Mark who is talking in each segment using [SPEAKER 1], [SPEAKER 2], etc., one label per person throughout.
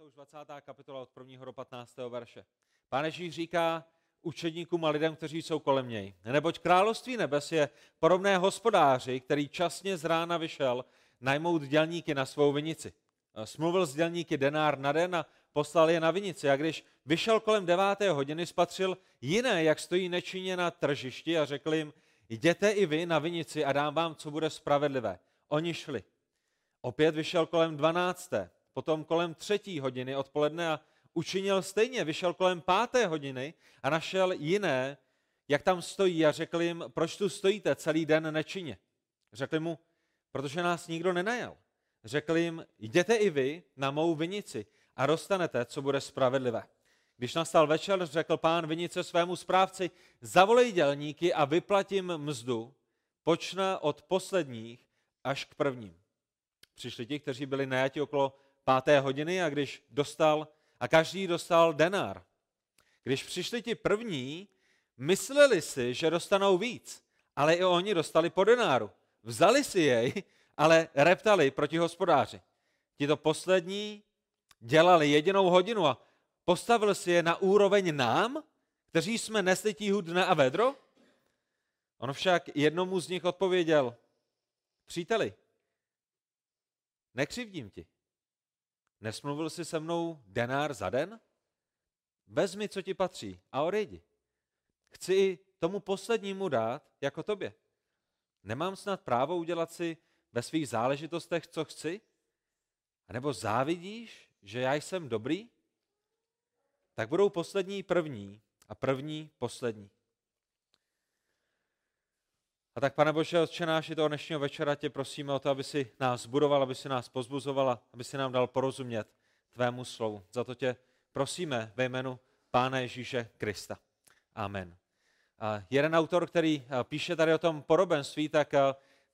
[SPEAKER 1] to už 20. kapitola od 1. do 15. verše. Pán Ježíš říká učedníkům a lidem, kteří jsou kolem něj. Neboť království nebes je podobné hospodáři, který časně z rána vyšel najmout dělníky na svou vinici. Smluvil s dělníky denár na den a poslal je na vinici. A když vyšel kolem deváté hodiny, spatřil jiné, jak stojí nečinně na tržišti a řekl jim, jděte i vy na vinici a dám vám, co bude spravedlivé. Oni šli. Opět vyšel kolem dvanácté, potom kolem třetí hodiny odpoledne a učinil stejně. Vyšel kolem páté hodiny a našel jiné, jak tam stojí a řekl jim, proč tu stojíte celý den nečinně. Řekli mu, protože nás nikdo nenajal. Řekl jim, jděte i vy na mou vinici a dostanete, co bude spravedlivé. Když nastal večer, řekl pán vinice svému správci, zavolej dělníky a vyplatím mzdu, počne od posledních až k prvním. Přišli ti, kteří byli najati okolo páté hodiny a když dostal, a každý dostal denár. Když přišli ti první, mysleli si, že dostanou víc, ale i oni dostali po denáru. Vzali si jej, ale reptali proti hospodáři. Tito poslední dělali jedinou hodinu a postavil si je na úroveň nám, kteří jsme nesli tíhu dne a vedro? On však jednomu z nich odpověděl, příteli, nekřivdím ti. Nesmluvil jsi se mnou denár za den? Vezmi, co ti patří a odejdi. Chci i tomu poslednímu dát jako tobě. Nemám snad právo udělat si ve svých záležitostech, co chci? A nebo závidíš, že já jsem dobrý? Tak budou poslední první a první poslední. A tak, pane Bože, Otče náš, i toho dnešního večera tě prosíme o to, aby si nás budoval, aby si nás pozbuzoval, aby si nám dal porozumět tvému slovu. Za to tě prosíme ve jménu Pána Ježíše Krista. Amen. A jeden autor, který píše tady o tom porobenství, tak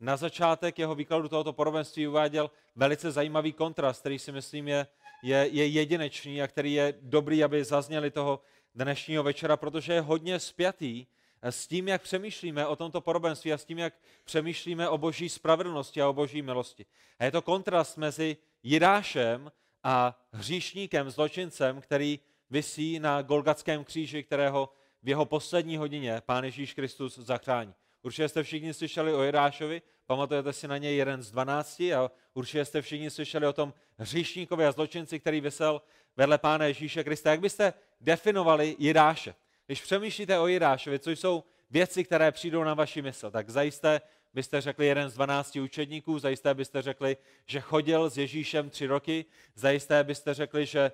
[SPEAKER 1] na začátek jeho výkladu tohoto porobenství uváděl velice zajímavý kontrast, který si myslím je, je, je jedinečný a který je dobrý, aby zazněli toho dnešního večera, protože je hodně spjatý s tím, jak přemýšlíme o tomto porobenství a s tím, jak přemýšlíme o boží spravedlnosti a o boží milosti. A je to kontrast mezi Jidášem a hříšníkem, zločincem, který visí na Golgatském kříži, kterého v jeho poslední hodině Pán Ježíš Kristus zachrání. Určitě jste všichni slyšeli o Jidášovi, pamatujete si na něj jeden z dvanácti a určitě jste všichni slyšeli o tom hříšníkovi a zločinci, který vysel vedle Pána Ježíše Krista. Jak byste definovali Jidáše? Když přemýšlíte o Jidášovi, co jsou věci, které přijdou na vaši mysl, tak zajisté byste řekli jeden z dvanácti učedníků, zajisté byste řekli, že chodil s Ježíšem tři roky, zajisté byste řekli, že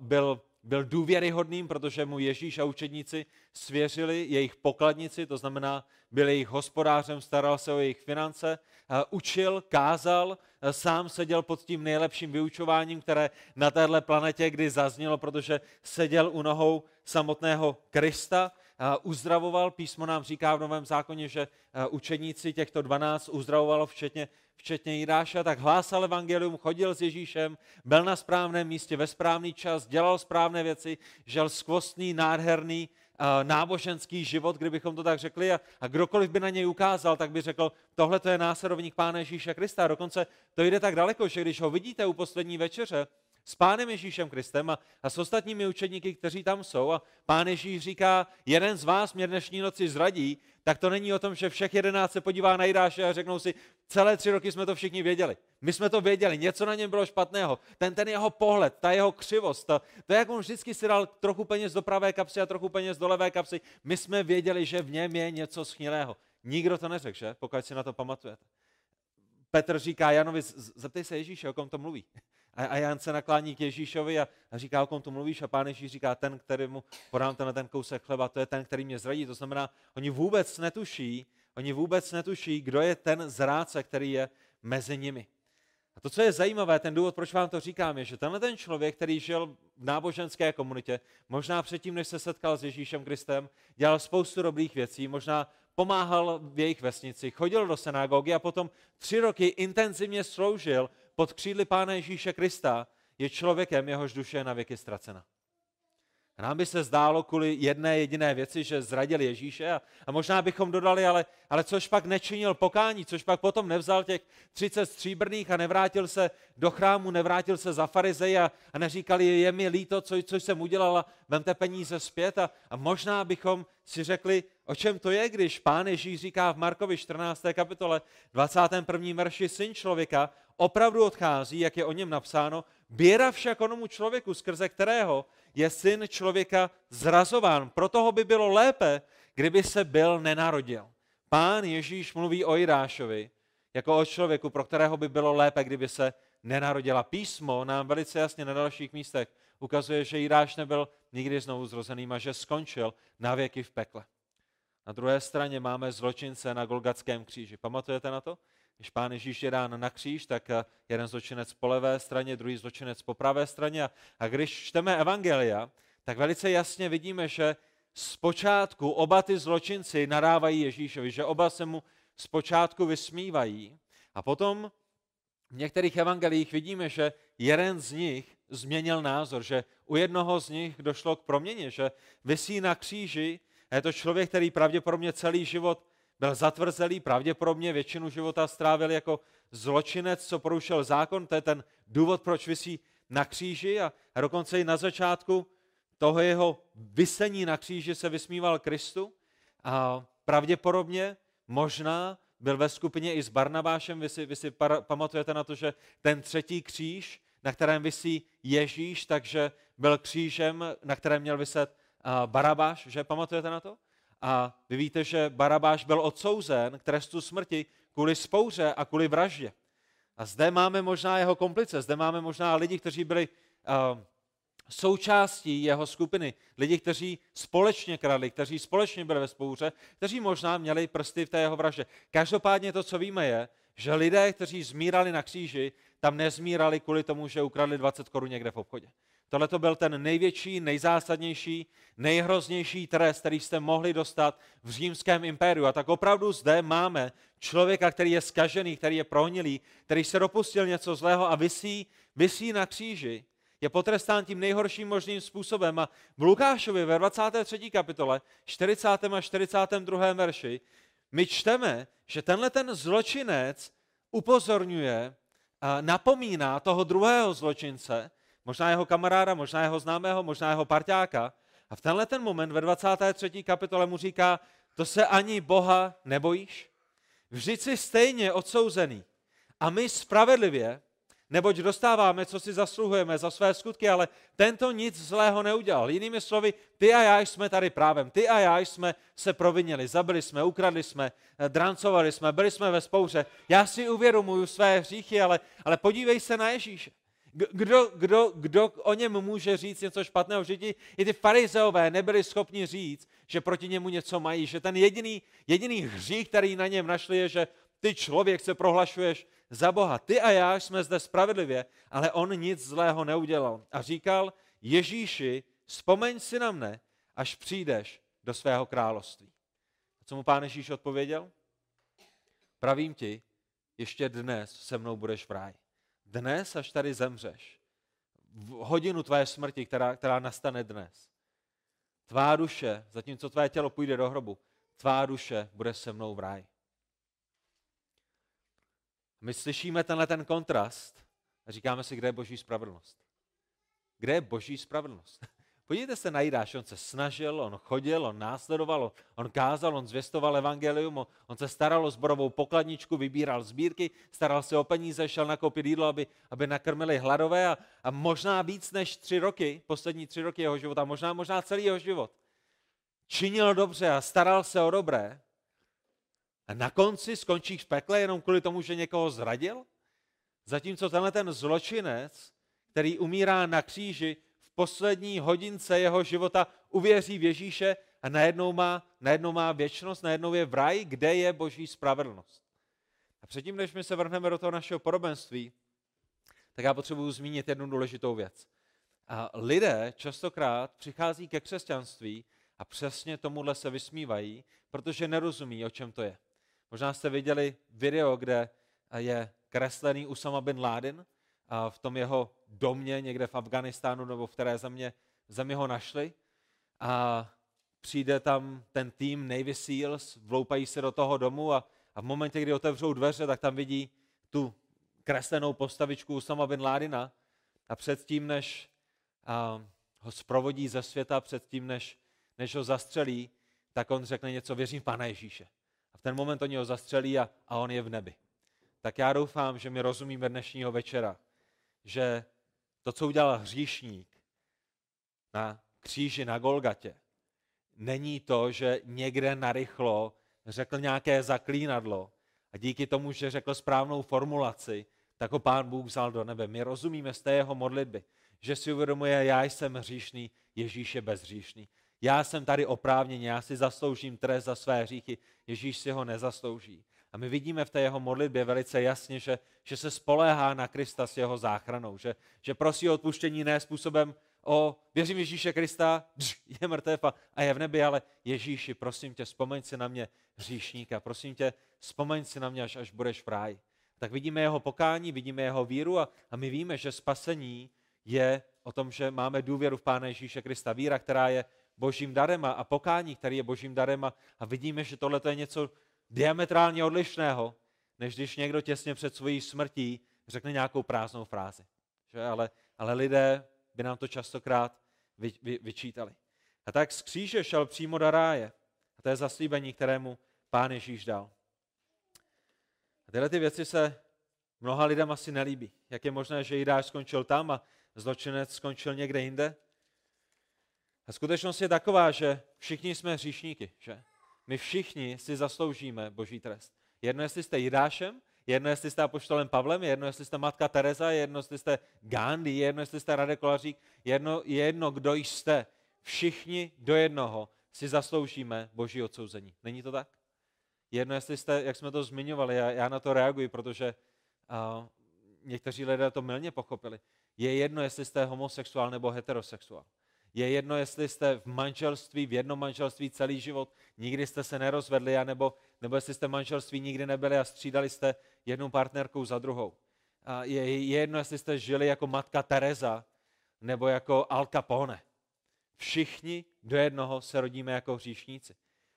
[SPEAKER 1] byl byl důvěryhodným, protože mu Ježíš a učedníci svěřili jejich pokladnici, to znamená, byl jejich hospodářem, staral se o jejich finance, učil, kázal, sám seděl pod tím nejlepším vyučováním, které na téhle planetě kdy zaznělo, protože seděl u nohou samotného Krista, uzdravoval. Písmo nám říká v Novém zákoně, že učeníci těchto 12 uzdravovalo včetně včetně Jidáša, tak hlásal evangelium, chodil s Ježíšem, byl na správném místě ve správný čas, dělal správné věci, žil skvostný, nádherný, náboženský život, kdybychom to tak řekli, a, a kdokoliv by na něj ukázal, tak by řekl, tohle to je následovník Pána Ježíše Krista. Dokonce to jde tak daleko, že když ho vidíte u poslední večeře, s pánem Ježíšem Kristem a, a s ostatními učedníky, kteří tam jsou. A pán Ježíš říká, jeden z vás mě dnešní noci zradí, tak to není o tom, že všech jedenáct se podívá na Jidáše a řeknou si, celé tři roky jsme to všichni věděli. My jsme to věděli, něco na něm bylo špatného. Ten, ten jeho pohled, ta jeho křivost, to, to jak on vždycky si dal trochu peněz do pravé kapsy a trochu peněz do levé kapsy, my jsme věděli, že v něm je něco schnilého. Nikdo to neřekl, že? Pokud si na to pamatujete. Petr říká Janovi, zeptej se Ježíše, o kom to mluví. A, a Jan se naklání k Ježíšovi a, a říká, o kom tu mluvíš? A pán Ježíš říká, ten, kterému podám ten, ten kousek chleba, to je ten, který mě zradí. To znamená, oni vůbec netuší, oni vůbec netuší, kdo je ten zrádce, který je mezi nimi. A to, co je zajímavé, ten důvod, proč vám to říkám, je, že tenhle ten člověk, který žil v náboženské komunitě, možná předtím, než se setkal s Ježíšem Kristem, dělal spoustu dobrých věcí, možná pomáhal v jejich vesnici, chodil do synagogy a potom tři roky intenzivně sloužil pod křídly Pána Ježíše Krista, je člověkem, jehož duše je na věky ztracena. A nám by se zdálo kvůli jedné jediné věci, že zradil Ježíše a, a možná bychom dodali, ale, ale což pak nečinil pokání, což pak potom nevzal těch 30 stříbrných a nevrátil se do chrámu, nevrátil se za farizej a, a neříkali, je mi líto, co, co jsem udělala, vemte peníze zpět a, a možná bychom si řekli, o čem to je, když pán Ježíš říká v Markovi 14. kapitole 21. verši, syn člověka opravdu odchází, jak je o něm napsáno, běda však onomu člověku, skrze kterého je syn člověka zrazován. Pro toho by bylo lépe, kdyby se byl nenarodil. Pán Ježíš mluví o Jirášovi jako o člověku, pro kterého by bylo lépe, kdyby se nenarodila. Písmo nám velice jasně na dalších místech ukazuje, že Jiráš nebyl nikdy znovu zrozeným a že skončil na věky v pekle. Na druhé straně máme zločince na Golgatském kříži. Pamatujete na to? Když pán Ježíš je dán na kříž, tak eh, jeden zločinec po levé straně, druhý zločinec po pravé straně. A když čteme Evangelia, tak velice jasně vidíme, že zpočátku oba ty zločinci nadávají Ježíšovi, že oba se mu zpočátku vysmívají. A potom v některých evangelích vidíme, že jeden z nich změnil názor, že u jednoho z nich došlo k proměně, že vysí na kříži a je to člověk, který pravděpodobně celý život byl zatvrzelý, pravděpodobně většinu života strávil jako zločinec, co porušil zákon. To je ten důvod, proč vysí na kříži a, dokonce i na začátku toho jeho vysení na kříži se vysmíval Kristu. A pravděpodobně, možná, byl ve skupině i s Barnabášem. Vy si, vy si par, pamatujete na to, že ten třetí kříž, na kterém vysí Ježíš, takže byl křížem, na kterém měl vyset Barabáš, že pamatujete na to? A vy víte, že Barabáš byl odsouzen k trestu smrti kvůli spouře a kvůli vraždě. A zde máme možná jeho komplice, zde máme možná lidi, kteří byli uh, součástí jeho skupiny, lidi, kteří společně kradli, kteří společně byli ve spouře, kteří možná měli prsty v té jeho vraždě. Každopádně to, co víme, je, že lidé, kteří zmírali na kříži, tam nezmírali kvůli tomu, že ukradli 20 korun někde v obchodě. Tohle to byl ten největší, nejzásadnější, nejhroznější trest, který jste mohli dostat v římském impériu. A tak opravdu zde máme člověka, který je skažený, který je prohnilý, který se dopustil něco zlého a vysí, vysí na kříži. Je potrestán tím nejhorším možným způsobem. A v Lukášovi ve 23. kapitole, 40. a 42. verši, my čteme, že tenhle ten zločinec upozorňuje, napomíná toho druhého zločince, možná jeho kamaráda, možná jeho známého, možná jeho parťáka. A v tenhle ten moment ve 23. kapitole mu říká, to se ani Boha nebojíš? Vždyť jsi stejně odsouzený. A my spravedlivě, neboť dostáváme, co si zasluhujeme za své skutky, ale tento nic zlého neudělal. Jinými slovy, ty a já jsme tady právem, ty a já jsme se provinili, zabili jsme, ukradli jsme, drancovali jsme, byli jsme ve spouře. Já si uvědomuju své hříchy, ale, ale podívej se na Ježíše. Kdo, kdo, kdo o něm může říct něco špatného? Že ti, i ty farizeové nebyli schopni říct, že proti němu něco mají, že ten jediný, jediný hřích, který na něm našli, je, že ty člověk se prohlašuješ za Boha. Ty a já jsme zde spravedlivě, ale on nic zlého neudělal. A říkal, Ježíši, vzpomeň si na mne, až přijdeš do svého království. A co mu pán Ježíš odpověděl? Pravím ti, ještě dnes se mnou budeš v ráji dnes, až tady zemřeš, v hodinu tvé smrti, která, která nastane dnes, tvá duše, zatímco tvé tělo půjde do hrobu, tvá duše bude se mnou v ráji. My slyšíme tenhle ten kontrast a říkáme si, kde je boží spravedlnost. Kde je boží spravedlnost? Podívejte se na Jidáš, on se snažil, on chodil, on následoval, on kázal, on zvěstoval evangelium, on se staral o zborovou pokladničku, vybíral sbírky, staral se o peníze, šel nakoupit jídlo, aby, aby nakrmili hladové a, a možná víc než tři roky, poslední tři roky jeho života, možná, možná celý jeho život. Činil dobře a staral se o dobré. A na konci skončí v pekle jenom kvůli tomu, že někoho zradil? Zatímco tenhle ten zločinec, který umírá na kříži, poslední hodince jeho života uvěří v Ježíše a najednou má, najednou má věčnost, najednou je v ráji, kde je boží spravedlnost. A předtím, než my se vrhneme do toho našeho podobenství, tak já potřebuji zmínit jednu důležitou věc. A lidé častokrát přichází ke křesťanství a přesně tomuhle se vysmívají, protože nerozumí, o čem to je. Možná jste viděli video, kde je kreslený Usama bin Laden, v tom jeho domě někde v Afganistánu nebo v které země, zemi ho našli. a přijde tam ten tým Navy Seals, vloupají se do toho domu a, a v momentě, kdy otevřou dveře, tak tam vidí tu kreslenou postavičku Usama bin Ládina a předtím, než a, ho zprovodí ze světa, předtím, než, než ho zastřelí, tak on řekne něco, věřím v Pána Ježíše. A v ten moment oni ho zastřelí a, a on je v nebi. Tak já doufám, že mi rozumíme dnešního večera, že to, co udělal hříšník na kříži na Golgatě, není to, že někde narychlo řekl nějaké zaklínadlo a díky tomu, že řekl správnou formulaci, tak ho pán Bůh vzal do nebe. My rozumíme z té jeho modlitby, že si uvědomuje, já jsem hříšný, Ježíš je bezhříšný. Já jsem tady oprávněný, já si zasloužím trest za své hříchy, Ježíš si ho nezaslouží. A my vidíme v té jeho modlitbě velice jasně, že, že se spoléhá na Krista s jeho záchranou, že, že prosí o odpuštění ne způsobem o věřím Ježíše Krista, je mrtev a, a je v nebi, ale Ježíši, prosím tě, vzpomeň si na mě hříšníka, prosím tě, vzpomeň si na mě, až, až budeš v ráji. Tak vidíme jeho pokání, vidíme jeho víru a, a my víme, že spasení je o tom, že máme důvěru v Pána Ježíše Krista. Víra, která je božím darem a pokání, který je božím darem a, a vidíme, že tohle je něco diametrálně odlišného, než když někdo těsně před svojí smrtí řekne nějakou prázdnou frázi. Že? Ale, ale lidé by nám to častokrát vy, vy, vyčítali. A tak z kříže šel přímo do ráje. A to je zaslíbení, kterému pán Ježíš dal. A tyhle ty věci se mnoha lidem asi nelíbí. Jak je možné, že Jidáš skončil tam a zločinec skončil někde jinde? A skutečnost je taková, že všichni jsme hříšníky, že? My všichni si zasloužíme boží trest. Jedno, jestli jste Jidášem, jedno, jestli jste apoštolem Pavlem, jedno, jestli jste matka Teresa, jedno, jestli jste Gandhi, jedno, jestli jste Radek Kolařík, jedno, jedno, kdo jste. Všichni do jednoho si zasloužíme boží odsouzení. Není to tak? Jedno, jestli jste, jak jsme to zmiňovali, já, já na to reaguji, protože uh, někteří lidé to milně pochopili. Je jedno, jestli jste homosexuál nebo heterosexuál. Je jedno, jestli jste v manželství, v jednom manželství celý život, nikdy jste se nerozvedli, anebo, nebo jestli jste v manželství nikdy nebyli a střídali jste jednou partnerkou za druhou. A je, je jedno, jestli jste žili jako matka Teresa nebo jako Al Capone. Všichni do jednoho se rodíme jako hříšníci.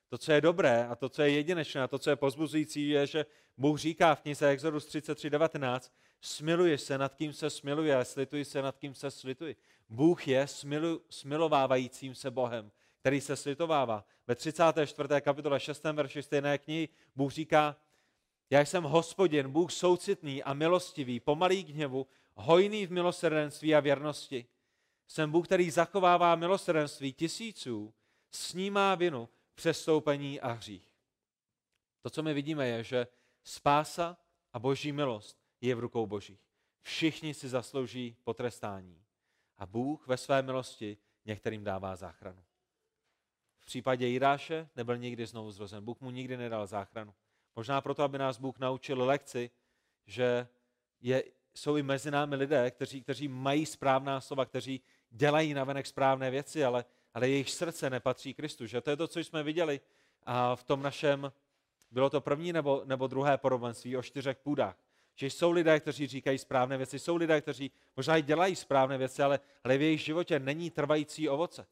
[SPEAKER 1] To, co je dobré a to, co je jedinečné a to, co je pozbuzující, je, že Bůh říká v knize Exodus 33.19, smiluji se nad kým se smiluje a slituji se nad kým se slituji. Bůh je smilu, smilovávajícím se Bohem, který se slitovává. Ve 34. kapitole 6. verši stejné knihy Bůh říká, já jsem hospodin, Bůh soucitný a milostivý, pomalý k hněvu, hojný v milosrdenství a věrnosti. Jsem Bůh, který zachovává milosrdenství tisíců, snímá vinu, přestoupení a hřích. To, co my vidíme, je, že spása a boží milost je v rukou božích. Všichni si zaslouží potrestání. A Bůh ve své milosti některým dává záchranu. V případě Jiráše nebyl nikdy znovu zrozen. Bůh mu nikdy nedal záchranu. Možná proto, aby nás Bůh naučil lekci, že je, jsou i mezi námi lidé, kteří, kteří mají správná slova, kteří dělají navenek správné věci, ale, ale jejich srdce nepatří Kristu. Že to je to, co jsme viděli a v tom našem, bylo to první nebo, nebo druhé podobenství o čtyřech půdách. Že jsou lidé, kteří říkají správné věci, jsou lidé, kteří možná i dělají správné věci, ale, ale v jejich životě není trvající ovoce.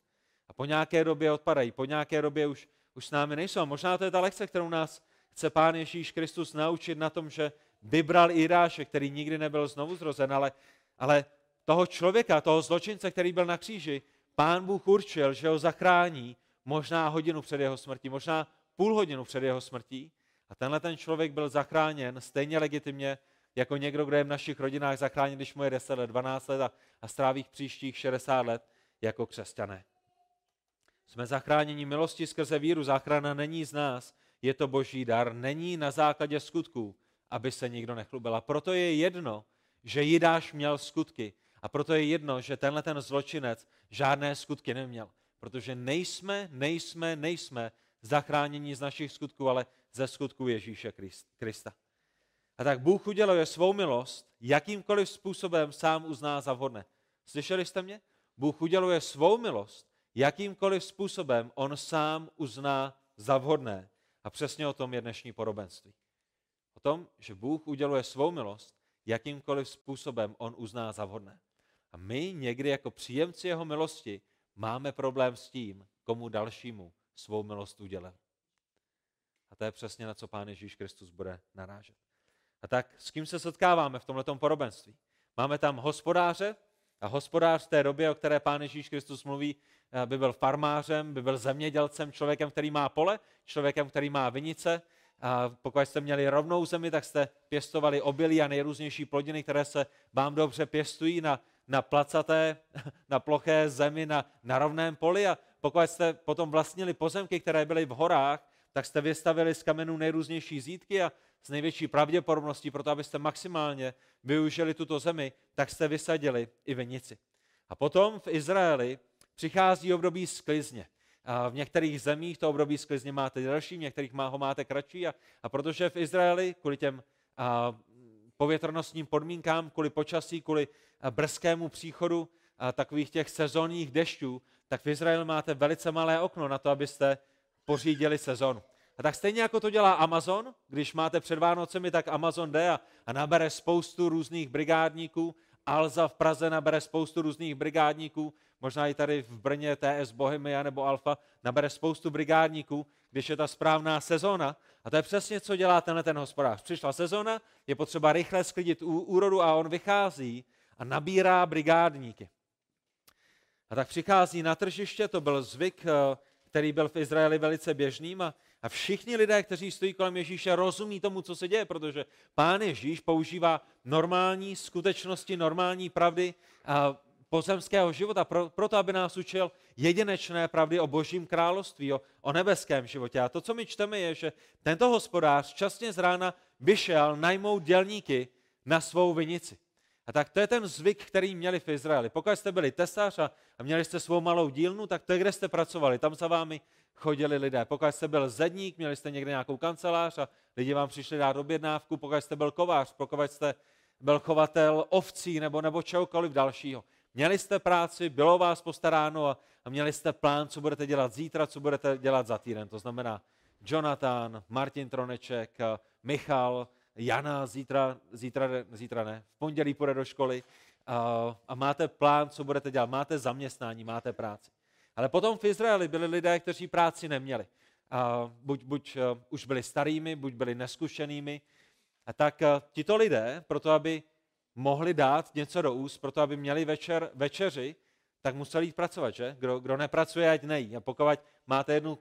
[SPEAKER 1] A po nějaké době odpadají, po nějaké době už, už s námi nejsou. A možná to je ta lekce, kterou nás chce Pán Ježíš Kristus naučit na tom, že vybral Iráše, který nikdy nebyl znovu zrozen, ale, ale toho člověka, toho zločince, který byl na kříži, Pán Bůh určil, že ho zachrání možná hodinu před jeho smrtí, možná půl hodinu před jeho smrtí. A tenhle ten člověk byl zachráněn stejně legitimně jako někdo, kdo je v našich rodinách zachráněn, když mu je 10 let, 12 let a, a stráví příštích 60 let jako křesťané. Jsme zachráněni milosti skrze víru. Záchrana není z nás, je to boží dar, není na základě skutků, aby se nikdo nechlubil. A proto je jedno, že Jidáš měl skutky. A proto je jedno, že tenhle ten zločinec žádné skutky neměl. Protože nejsme, nejsme, nejsme zachráněni z našich skutků, ale ze skutků Ježíše Krista. A tak Bůh uděluje svou milost, jakýmkoliv způsobem sám uzná za vhodné. Slyšeli jste mě? Bůh uděluje svou milost, jakýmkoliv způsobem on sám uzná za vhodné. A přesně o tom je dnešní podobenství. O tom, že Bůh uděluje svou milost, jakýmkoliv způsobem on uzná za vhodné. A my někdy jako příjemci jeho milosti máme problém s tím, komu dalšímu svou milost udělil. A to je přesně na co Pán Ježíš Kristus bude narážet. A tak s kým se setkáváme v tomto porobenství? Máme tam hospodáře, a hospodář v té době, o které Pán Ježíš Kristus mluví, eh, by byl farmářem, by byl zemědělcem, člověkem, který má pole, člověkem, který má vinice. A pokud jste měli rovnou zemi, tak jste pěstovali obilí a nejrůznější plodiny, které se vám dobře pěstují na, na placaté, na ploché zemi, na, na rovném poli. A pokud jste potom vlastnili pozemky, které byly v horách, tak jste vystavili z kamenů nejrůznější zítky a s největší pravděpodobností, proto abyste maximálně využili tuto zemi, tak jste vysadili i vinici. A potom v Izraeli přichází období sklizně. A v některých zemích to období sklizně máte delší, v některých ho máte kratší. A, a protože v Izraeli kvůli těm a, povětrnostním podmínkám, kvůli počasí, kvůli brzkému příchodu a, takových těch sezónních dešťů, tak v Izraeli máte velice malé okno na to, abyste pořídili sezonu. A tak stejně jako to dělá Amazon, když máte před Vánocemi, tak Amazon jde a, a nabere spoustu různých brigádníků. Alza v Praze nabere spoustu různých brigádníků, možná i tady v Brně TS Bohemia nebo Alfa nabere spoustu brigádníků, když je ta správná sezóna. A to je přesně, co dělá tenhle ten hospodář. Přišla sezóna, je potřeba rychle sklidit úrodu a on vychází a nabírá brigádníky. A tak přichází na tržiště, to byl zvyk, eh, který byl v Izraeli velice běžným a a všichni lidé, kteří stojí kolem Ježíše, rozumí tomu, co se děje, protože pán Ježíš používá normální skutečnosti, normální pravdy a pozemského života, pro, proto aby nás učil jedinečné pravdy o božím království, o, o nebeském životě. A to, co my čteme, je, že tento hospodář časně z rána vyšel najmout dělníky na svou vinici. A tak to je ten zvyk, který měli v Izraeli. Pokud jste byli tesař a, a měli jste svou malou dílnu, tak to je, kde jste pracovali. Tam za vámi chodili lidé. Pokud jste byl zedník, měli jste někde nějakou kancelář a lidi vám přišli dát objednávku, pokud jste byl kovář, pokud jste byl chovatel ovcí nebo, nebo čehokoliv dalšího. Měli jste práci, bylo vás postaráno a, a měli jste plán, co budete dělat zítra, co budete dělat za týden. To znamená Jonathan, Martin Troneček, Michal, Jana zítra, zítra, zítra ne, v pondělí půjde do školy a, a máte plán, co budete dělat, máte zaměstnání, máte práci. Ale potom v Izraeli byli lidé, kteří práci neměli. A buď, buď uh, už byli starými, buď byli neskušenými. A tak uh, tito lidé, proto aby mohli dát něco do úst, proto aby měli večer, večeři, tak museli jít pracovat, že? Kdo, kdo nepracuje, ať nejí. A pokud máte jednu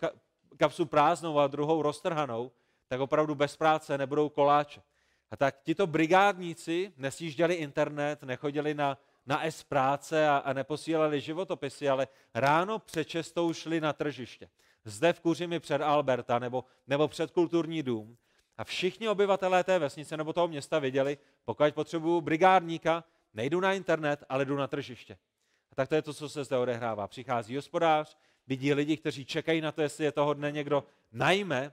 [SPEAKER 1] kapsu prázdnou a druhou roztrhanou, tak opravdu bez práce nebudou koláče. A tak tito brigádníci nesjížděli internet, nechodili na na S práce a, a neposílali životopisy, ale ráno před čestou šli na tržiště. Zde v Kuřimi před Alberta nebo, nebo před kulturní dům. A všichni obyvatelé té vesnice nebo toho města viděli, pokud potřebuju brigádníka, nejdu na internet, ale jdu na tržiště. A tak to je to, co se zde odehrává. Přichází hospodář, vidí lidi, kteří čekají na to, jestli je toho dne někdo najme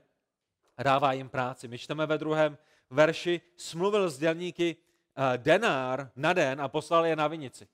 [SPEAKER 1] a dává jim práci. My čteme ve druhém verši, smluvil s dělníky, Eh, denár na den a poslal je na vinici.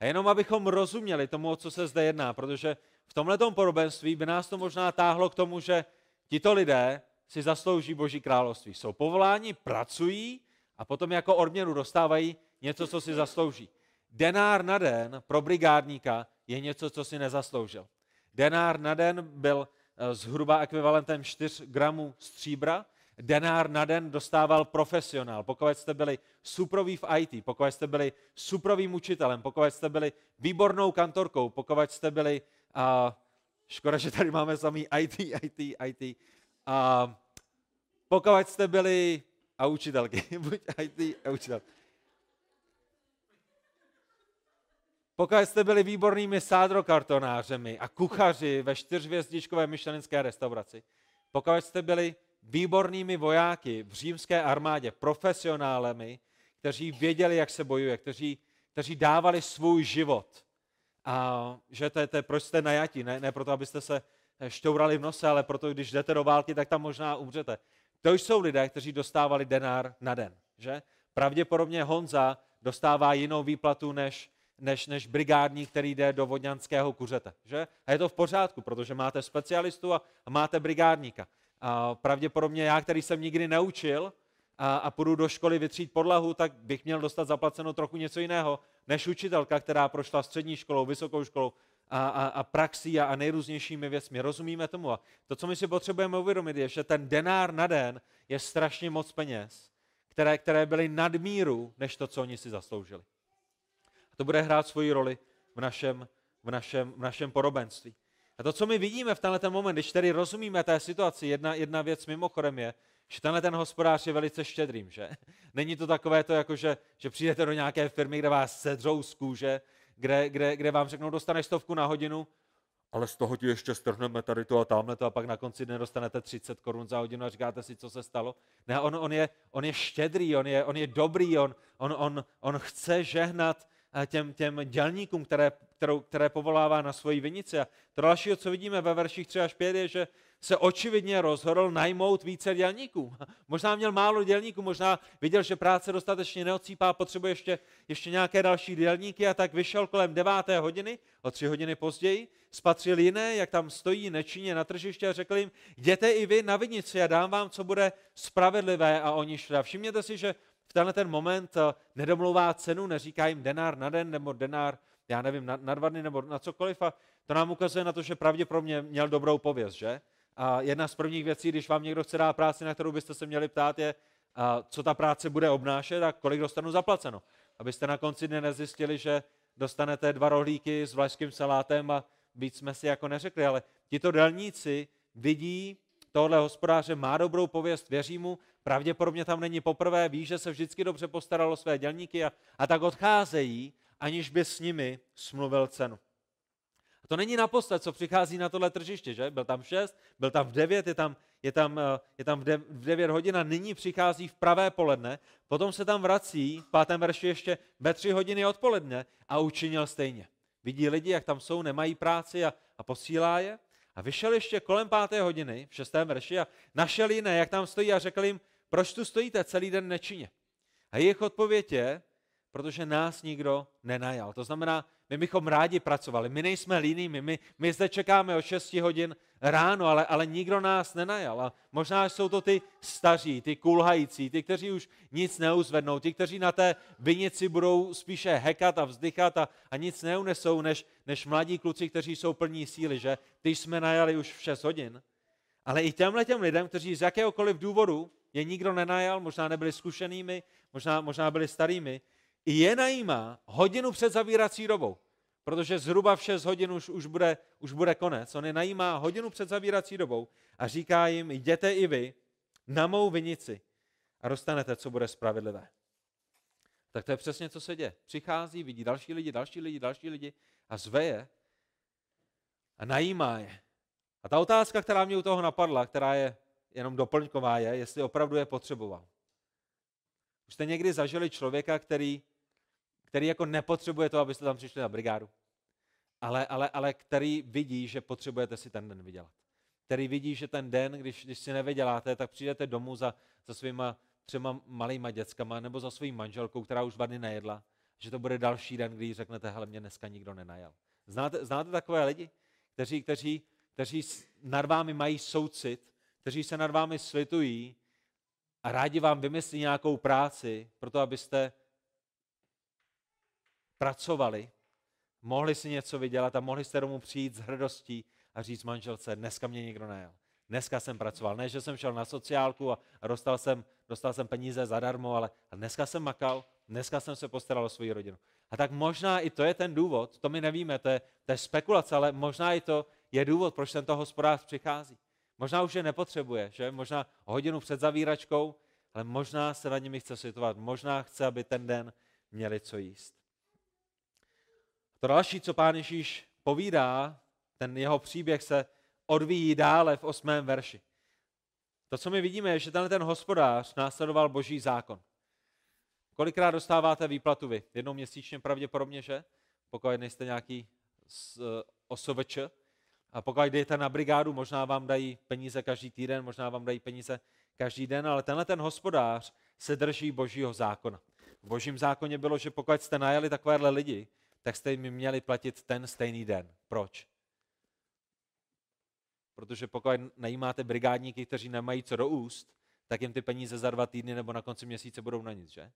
[SPEAKER 1] A jenom abychom rozuměli tomu, o co se zde jedná, protože v tomhle podobenství by nás to možná táhlo k tomu, že tito lidé si zaslouží Boží království. Jsou povoláni, pracují a potom jako odměnu dostávají něco, co si zaslouží. Denár na den pro brigádníka je něco, co si nezasloužil. Denár na den byl zhruba ekvivalentem 4 gramů stříbra, denár na den dostával profesionál, pokud jste byli suproví v IT, pokud jste byli suprovým učitelem, pokud jste byli výbornou kantorkou, pokud jste byli, a škoda, že tady máme samý IT, IT, IT, a pokud jste byli a učitelky, buď IT a učitel. Pokud jste byli výbornými sádrokartonářemi a kuchaři ve čtyřvězdičkové myšlenské restauraci, pokud jste byli výbornými vojáky v římské armádě, profesionálemi, kteří věděli, jak se bojuje, kteří, kteří dávali svůj život. A že to je, to je proč jste najatí, ne, ne proto, abyste se štourali v nose, ale proto, když jdete do války, tak tam možná umřete. To jsou lidé, kteří dostávali denár na den. Že? Pravděpodobně Honza dostává jinou výplatu než, než, než brigádník, který jde do vodňanského kuřete. Že? A je to v pořádku, protože máte specialistu a, a máte brigádníka. A pravděpodobně já, který jsem nikdy neučil a, a půjdu do školy vytřít podlahu, tak bych měl dostat zaplaceno trochu něco jiného, než učitelka, která prošla střední školou, vysokou školou a, a, a praxí a, a nejrůznějšími věcmi. Rozumíme tomu. A to, co my si potřebujeme uvědomit, je, že ten denár na den je strašně moc peněz, které, které byly nadmíru, než to, co oni si zasloužili. To bude hrát svoji roli v našem, v našem, v našem porobenství. A to, co my vidíme v tenhle ten moment, když tedy rozumíme té situaci, jedna, jedna věc mimochodem je, že tenhle ten hospodář je velice štědrým, že? Není to takové to, jako že, že přijdete do nějaké firmy, kde vás sedřou z kůže, kde, kde, kde vám řeknou, dostaneš stovku na hodinu, ale z toho ti ještě strhneme tady to a tamhle to a pak na konci dne dostanete 30 korun za hodinu a říkáte si, co se stalo. Ne, on, on, je, on je štědrý, on je, on je dobrý, on, on, on, on chce žehnat eh, těm, těm dělníkům, které, kterou, které povolává na svoji vinici. A to dalšího, co vidíme ve verších 3 až 5, je, že se očividně rozhodl najmout více dělníků. Možná měl málo dělníků, možná viděl, že práce dostatečně neocípá, potřebuje ještě, ještě nějaké další dělníky a tak vyšel kolem deváté hodiny, o tři hodiny později, spatřil jiné, jak tam stojí nečinně na tržiště a řekl jim, jděte i vy na vinici a dám vám, co bude spravedlivé a oni šli. A všimněte si, že v tenhle ten moment eh, nedomlouvá cenu, neříká jim denár na den nebo denár, já nevím, na, na dva dny nebo na cokoliv a to nám ukazuje na to, že pravděpodobně měl dobrou pověst, že? A jedna z prvních věcí, když vám někdo chce dát práci, na kterou byste se měli ptát, je, co ta práce bude obnášet a kolik dostanu zaplaceno. Abyste na konci dne nezjistili, že dostanete dva rohlíky s vlašským salátem a víc jsme si jako neřekli, ale tito delníci vidí tohle hospodáře, má dobrou pověst, věří mu, pravděpodobně tam není poprvé, ví, že se vždycky dobře postaralo své dělníky a, a tak odcházejí, aniž by s nimi smluvil cenu. To není naposled, co přichází na tohle tržiště, že? Byl tam v 6, byl tam v 9, je tam, je tam, eh, je tam v 9 hodin a nyní přichází v pravé poledne, potom se tam vrací v pátém verši ještě ve 3 hodiny odpoledne a učinil stejně. Vidí lidi, jak tam jsou, nemají práci a, a posílá je. A vyšel ještě kolem páté hodiny v šestém verši a našel jiné, jak tam stojí a řekl jim, proč tu stojíte celý den nečině. A jejich odpověď je, protože nás nikdo nenajal. To znamená, my bychom rádi pracovali, my nejsme líní, my, my zde čekáme o 6 hodin ráno, ale, ale nikdo nás nenajal. A možná jsou to ty staří, ty kulhající, ty, kteří už nic neuzvednou, ty, kteří na té vinici budou spíše hekat a vzdychat a, a nic neunesou, než, než mladí kluci, kteří jsou plní síly, že ty jsme najali už v 6 hodin. Ale i těmhle těm lidem, kteří z jakéhokoliv důvodu je nikdo nenajal, možná nebyli zkušenými, možná, možná byli starými, i je najímá hodinu před zavírací dobou, protože zhruba v 6 hodin už, už, bude, už bude konec. On je najímá hodinu před zavírací dobou a říká jim, jděte i vy na mou vinici a dostanete, co bude spravedlivé. Tak to je přesně, co se děje. Přichází, vidí další lidi, další lidi, další lidi a zve je a najímá je. A ta otázka, která mě u toho napadla, která je jenom doplňková, je, jestli opravdu je potřeboval. Už jste někdy zažili člověka, který který jako nepotřebuje to, abyste tam přišli na brigádu, ale, ale, ale který vidí, že potřebujete si ten den vydělat. Který vidí, že ten den, když, když si nevyděláte, tak přijdete domů za, za svýma třema malýma dětskama nebo za svou manželkou, která už dva dny nejedla, že to bude další den, kdy řeknete, hele, mě dneska nikdo nenajal. Znáte, znáte takové lidi, kteří, kteří, kteří nad vámi mají soucit, kteří se nad vámi slitují a rádi vám vymyslí nějakou práci, proto abyste pracovali, mohli si něco vydělat a mohli jste domů přijít s hrdostí a říct manželce, dneska mě nikdo nejel. Dneska jsem pracoval. Ne, že jsem šel na sociálku a, dostal, jsem, dostal jsem peníze zadarmo, ale dneska jsem makal, dneska jsem se postaral o svou rodinu. A tak možná i to je ten důvod, to my nevíme, to je, to je spekulace, ale možná i to je důvod, proč tento hospodář přichází. Možná už je nepotřebuje, že? Možná hodinu před zavíračkou, ale možná se na nimi chce situovat, možná chce, aby ten den měli co jíst. To další, co pán Ježíš povídá, ten jeho příběh se odvíjí dále v osmém verši. To, co my vidíme, je, že tenhle ten hospodář následoval boží zákon. Kolikrát dostáváte výplatu vy? Jednou měsíčně pravděpodobně, že? Pokud nejste nějaký eh, osoveč. A pokud jdete na brigádu, možná vám dají peníze každý týden, možná vám dají peníze každý den, ale tenhle ten hospodář se drží božího zákona. V božím zákoně bylo, že pokud jste najali takovéhle lidi, tak jste jim měli platit ten stejný den. Proč? Protože pokud najímáte brigádníky, kteří nemají co do úst, tak jim ty peníze za dva týdny nebo na konci měsíce budou na nic, že?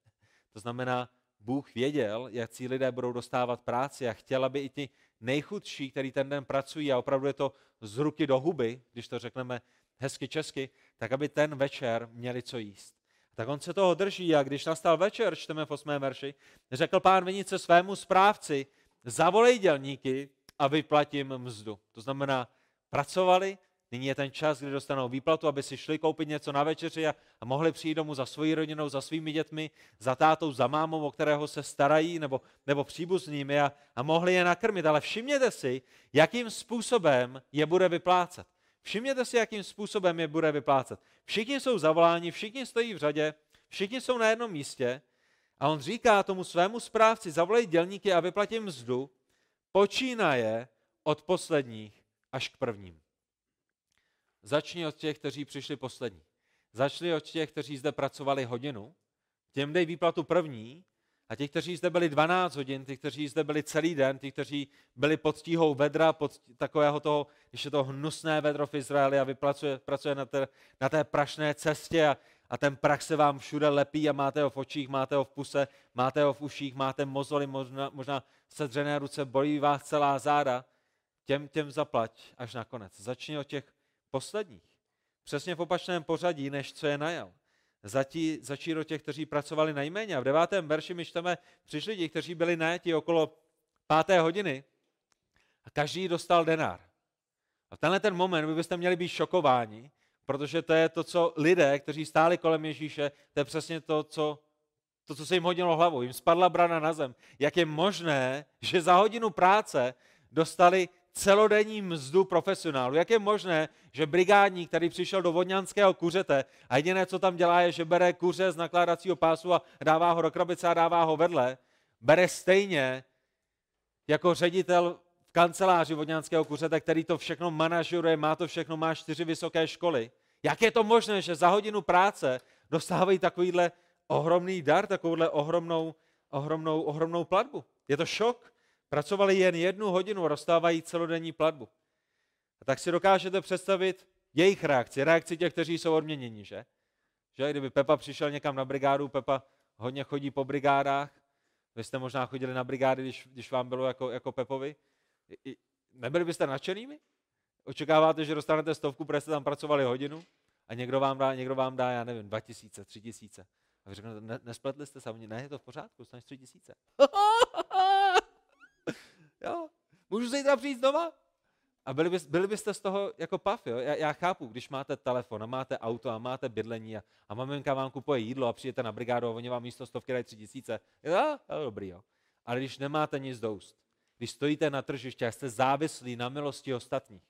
[SPEAKER 1] To znamená, Bůh věděl, jak ci lidé budou dostávat práci a chtěl, aby i ti nejchudší, který ten den pracují a opravdu je to z ruky do huby, když to řekneme hezky česky, tak aby ten večer měli co jíst. Tak on se toho drží a když nastal večer, čteme v 8. verši, řekl pán vinice svému správci, zavolej dělníky a vyplatím mzdu. To znamená, pracovali, nyní je ten čas, kdy dostanou výplatu, aby si šli koupit něco na večeři a, a mohli přijít domů za svojí rodinou, za svými dětmi, za tátou, za mámou, o kterého se starají, nebo, nebo příbuznými a, a mohli je nakrmit. Ale všimněte si, jakým způsobem je bude vyplácet. Všimněte si, jakým způsobem je bude vyplácet. Všichni jsou zavoláni, všichni stojí v řadě, všichni jsou na jednom místě a on říká tomu svému správci, zavolej dělníky a vyplatím mzdu, počínaje od posledních až k prvním. Začni od těch, kteří přišli poslední. Začni od těch, kteří zde pracovali hodinu, těm dej výplatu první a ti, kteří zde byli 12 hodin, ti, kteří zde byli celý den, ti, kteří byli pod stíhou vedra, pod takového toho, když je to hnusné vedro v Izraeli a vy pracuje, pracuje na, té, na té prašné cestě a, a ten prach se vám všude lepí a máte ho v očích, máte ho v puse, máte ho v uších, máte mozoly, možná, možná sedřené ruce, bolí vás celá záda, těm, těm zaplať až nakonec. Začni od těch posledních. Přesně v opačném pořadí, než co je najal. Zatí, začí do těch, kteří pracovali nejméně. A v devátém verši my čteme, přišli ti, kteří byli najati okolo páté hodiny a každý dostal denár. A tenhle ten moment by byste měli být šokováni, protože to je to, co lidé, kteří stáli kolem Ježíše, to je přesně to, co, to, co se jim hodilo hlavou. Jim spadla brana na zem. Jak je možné, že za hodinu práce dostali celodenní mzdu profesionálu. Jak je možné, že brigádník, který přišel do vodňanského kuřete a jediné, co tam dělá, je, že bere kuře z nakládacího pásu a dává ho do krabice a dává ho vedle, bere stejně jako ředitel v kanceláři vodňanského kuřete, který to všechno manažuje, má to všechno, má čtyři vysoké školy. Jak je to možné, že za hodinu práce dostávají takovýhle ohromný dar, takovouhle ohromnou, ohromnou, ohromnou platbu? Je to šok. Pracovali jen jednu hodinu a dostávají celodenní platbu. A tak si dokážete představit jejich reakci, reakci těch, kteří jsou odměněni, že? Že kdyby Pepa přišel někam na brigádu, Pepa hodně chodí po brigádách, vy jste možná chodili na brigády, když, když vám bylo jako, jako Pepovi, I, nebyli byste nadšenými? Očekáváte, že dostanete stovku, protože jste tam pracovali hodinu a někdo vám dá, někdo vám dá já nevím, dva tisíce, tři tisíce. A vy řeknete, ne, nespletli jste se, ne, je to v pořádku, dostaneš tři tisíce. Jo? Můžu zítra přijít znova? A byli, bys, byli byste z toho jako pav, jo? Já, já chápu, když máte telefon a máte auto a máte bydlení a, a maminka vám kupuje jídlo a přijete na brigádu a oni vám místo stovky dají tři tisíce. Jo, jo, dobrý, jo. Ale když nemáte nic doust, když stojíte na tržišti a jste závislí na milosti ostatních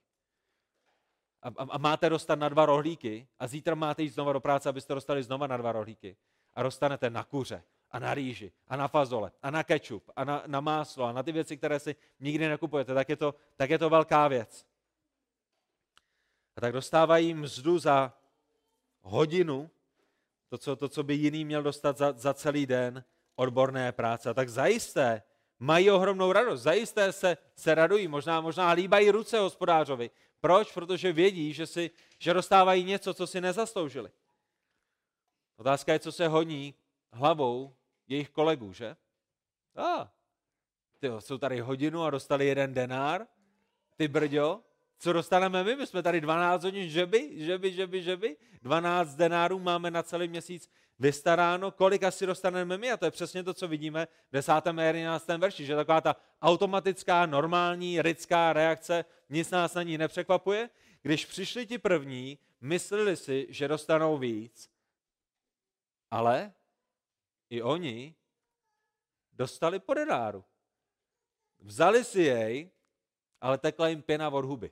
[SPEAKER 1] a, a, a máte dostat na dva rohlíky a zítra máte jít znova do práce, abyste dostali znova na dva rohlíky a dostanete na kuře a na rýži a na fazole a na kečup a na, na máslo a na ty věci, které si nikdy nekupujete, tak je to, tak je to velká věc. A tak dostávají mzdu za hodinu, to, co, to, co by jiný měl dostat za, za celý den odborné práce. A tak zajisté mají ohromnou radost, zajisté se, se radují, možná, možná líbají ruce hospodářovi. Proč? Protože vědí, že, si, že dostávají něco, co si nezasloužili. Otázka je, co se honí hlavou jejich kolegů, že? A, ty jsou tady hodinu a dostali jeden denár, ty brďo, co dostaneme my? My jsme tady 12 hodin žeby, žeby, žeby, žeby. 12 denárů máme na celý měsíc vystaráno. Kolik asi dostaneme my? A to je přesně to, co vidíme v 10. a 11. verši, že taková ta automatická, normální, lidská reakce, nic nás na ní nepřekvapuje. Když přišli ti první, mysleli si, že dostanou víc, ale i oni dostali po denáru. Vzali si jej, ale tekla jim pěna od huby.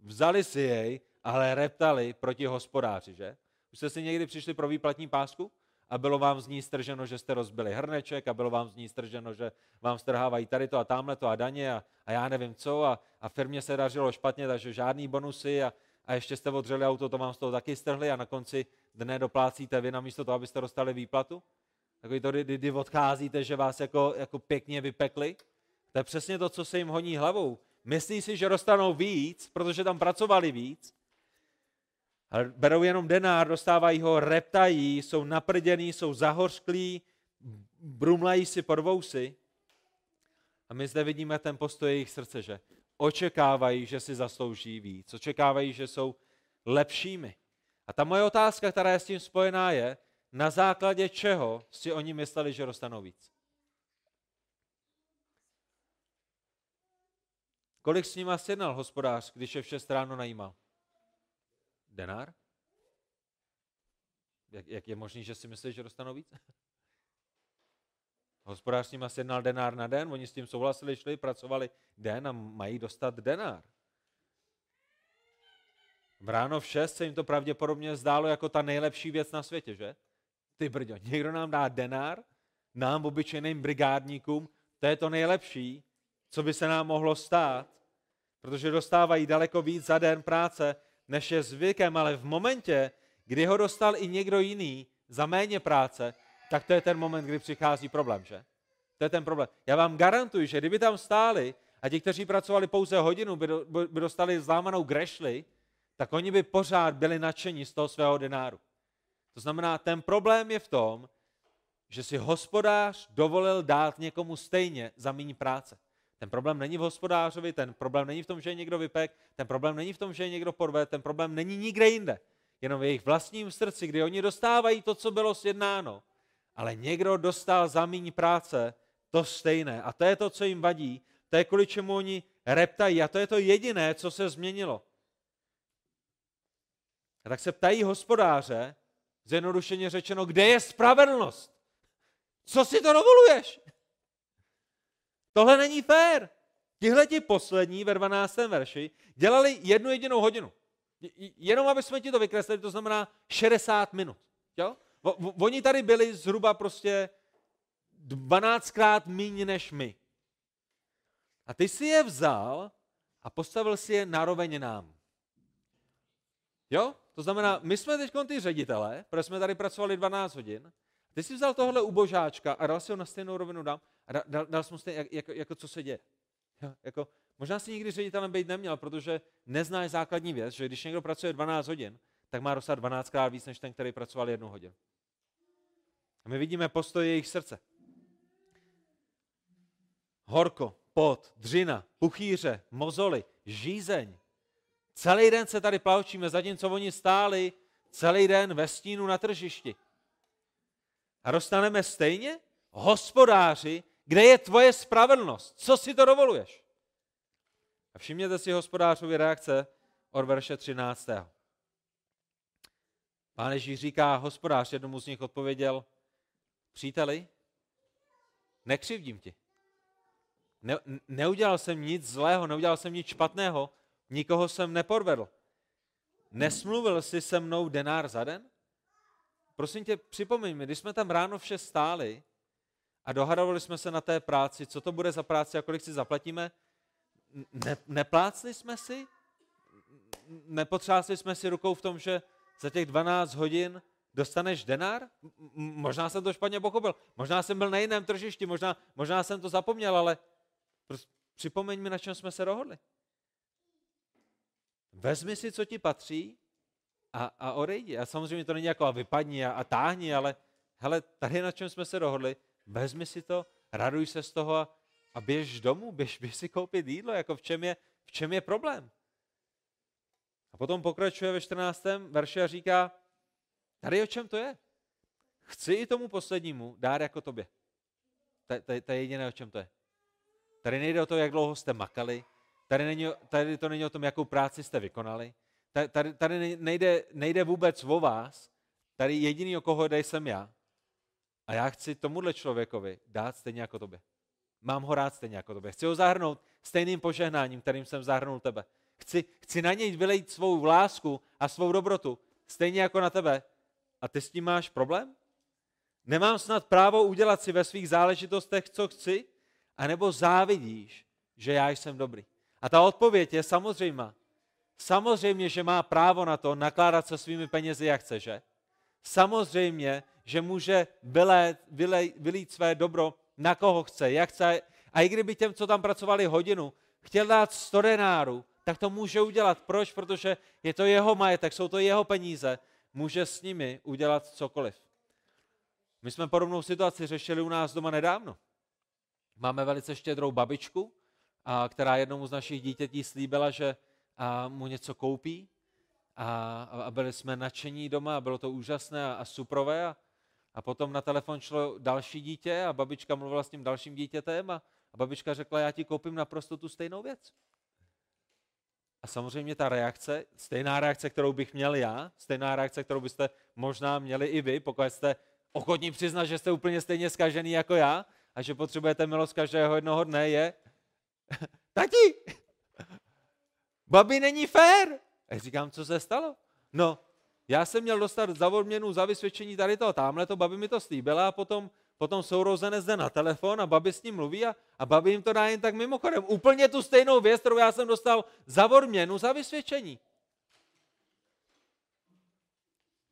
[SPEAKER 1] Vzali si jej, ale reptali proti hospodáři, že? Už jste si někdy přišli pro výplatní pásku a bylo vám z ní strženo, že jste rozbili hrneček a bylo vám z ní strženo, že vám strhávají tady to a tamhle to a daně a, a já nevím co a, a firmě se dařilo špatně, takže žádný bonusy a, a ještě jste odřeli auto, to vám z toho taky strhli a na konci dne doplácíte vy namísto toho, abyste dostali výplatu? Takový to, kdy, kdy odcházíte, že vás jako, jako pěkně vypekli. To je přesně to, co se jim honí hlavou. Myslí si, že dostanou víc, protože tam pracovali víc, ale berou jenom denár, dostávají ho, reptají, jsou naprděný, jsou zahořklí, brumlají si pod vousy. A my zde vidíme ten postoj jejich srdce, že očekávají, že si zaslouží víc, očekávají, že jsou lepšími. A ta moje otázka, která je s tím spojená, je, na základě čeho si oni mysleli, že dostanou víc. Kolik s nima sjednal hospodář, když je v 6 ráno najímal? Denár? Jak, jak je možný, že si myslí, že dostanou víc? Hospodář s nima sjednal denár na den, oni s tím souhlasili, šli, pracovali den a mají dostat denár. V ráno v 6 se jim to pravděpodobně zdálo jako ta nejlepší věc na světě, že? Ty brďo, někdo nám dá denár, nám obyčejným brigádníkům, to je to nejlepší, co by se nám mohlo stát, protože dostávají daleko víc za den práce, než je zvykem, ale v momentě, kdy ho dostal i někdo jiný za méně práce, tak to je ten moment, kdy přichází problém, že? To je ten problém. Já vám garantuji, že kdyby tam stáli a ti, kteří pracovali pouze hodinu, by, do, by dostali zlámanou grešli, tak oni by pořád byli nadšení z toho svého denáru. To znamená, ten problém je v tom, že si hospodář dovolil dát někomu stejně za méně práce. Ten problém není v hospodářovi, ten problém není v tom, že je někdo vypek, ten problém není v tom, že je někdo porve, ten problém není nikde jinde. Jenom v jejich vlastním srdci, kdy oni dostávají to, co bylo sjednáno, ale někdo dostal za méně práce to stejné. A to je to, co jim vadí, to je kvůli čemu oni reptají a to je to jediné, co se změnilo. A tak se ptají hospodáře, zjednodušeně řečeno, kde je spravedlnost? Co si to dovoluješ? Tohle není fér. Tihle ti poslední ve 12. verši dělali jednu jedinou hodinu. Jenom aby jsme ti to vykreslili, to znamená 60 minut. Jo? Oni tady byli zhruba prostě 12krát méně než my. A ty si je vzal a postavil si je naroveň nám. Jo? To znamená, my jsme teď ty ředitele, protože jsme tady pracovali 12 hodin, ty jsi vzal tohle ubožáčka a dal si ho na stejnou rovinu dám a dal, dal, jsi mu stejně, jak, jako, jako, co se děje. Jo? Jako, možná si nikdy ředitelem být neměl, protože neznáš základní věc, že když někdo pracuje 12 hodin, tak má dostat 12 krát víc, než ten, který pracoval jednu hodinu. A my vidíme postoj jejich srdce. Horko, pot, dřina, puchýře, mozoly, žízeň, Celý den se tady plavčíme, zatímco oni stáli celý den ve stínu na tržišti. A dostaneme stejně? Hospodáři, kde je tvoje spravedlnost? Co si to dovoluješ? A všimněte si hospodářovi reakce od verše 13. Pán Ježíš říká, hospodář jednomu z nich odpověděl, příteli, nekřivdím ti. Ne, neudělal jsem nic zlého, neudělal jsem nic špatného, Nikoho jsem neporvedl. Nesmluvil jsi se mnou denár za den? Prosím tě, připomeň mi, když jsme tam ráno vše stáli a dohadovali jsme se na té práci, co to bude za práci a kolik si zaplatíme, ne, neplácli jsme si? Nepotřásli jsme si rukou v tom, že za těch 12 hodin dostaneš denár? Možná jsem to špatně pochopil. Možná jsem byl na jiném tržišti, možná, možná jsem to zapomněl, ale prostě připomeň mi, na čem jsme se dohodli. Vezmi si, co ti patří a, a odejdi. A samozřejmě to není jako a vypadni a, a táhni, ale hele, tady na čem jsme se dohodli, vezmi si to, raduj se z toho a, a běž domů, běž, běž si koupit jídlo, jako v čem je, v čem je problém. A potom pokračuje ve 14. verši a říká, tady o čem to je? Chci i tomu poslednímu dát jako tobě. To je jediné, o čem to je. Tady nejde o to, jak dlouho jste makali, Tady, není, tady to není o tom, jakou práci jste vykonali. Tady, tady, nejde, nejde vůbec o vás. Tady jediný, o koho jde, jsem já. A já chci tomuhle člověkovi dát stejně jako tobě. Mám ho rád stejně jako tobě. Chci ho zahrnout stejným požehnáním, kterým jsem zahrnul tebe. Chci, chci na něj vylejt svou lásku a svou dobrotu, stejně jako na tebe. A ty s tím máš problém? Nemám snad právo udělat si ve svých záležitostech, co chci? A nebo závidíš, že já jsem dobrý? A ta odpověď je samozřejmá. Samozřejmě, že má právo na to nakládat se svými penězi, jak chce, že? Samozřejmě, že může vylét, vylej, vylít své dobro na koho chce, jak chce. A i kdyby těm, co tam pracovali hodinu, chtěl dát 100 denárů, tak to může udělat. Proč? Protože je to jeho majetek, jsou to jeho peníze. Může s nimi udělat cokoliv. My jsme podobnou situaci řešili u nás doma nedávno. Máme velice štědrou babičku, která jednomu z našich dítětí slíbila, že mu něco koupí. A, byli jsme nadšení doma a bylo to úžasné a, suprové. A, potom na telefon šlo další dítě a babička mluvila s tím dalším dítětem a, a babička řekla, já ti koupím naprosto tu stejnou věc. A samozřejmě ta reakce, stejná reakce, kterou bych měl já, stejná reakce, kterou byste možná měli i vy, pokud jste ochotní přiznat, že jste úplně stejně zkažený jako já a že potřebujete milost každého jednoho dne, je Tati, babi není fér. A říkám, co se stalo? No, já jsem měl dostat za odměnu za vysvědčení tady toho, tamhle to babi mi to slíbila a potom, potom sourozenec jde na telefon a babi s ním mluví a, a babi jim to dá jen tak mimochodem. Úplně tu stejnou věc, kterou já jsem dostal za odměnu za vysvědčení.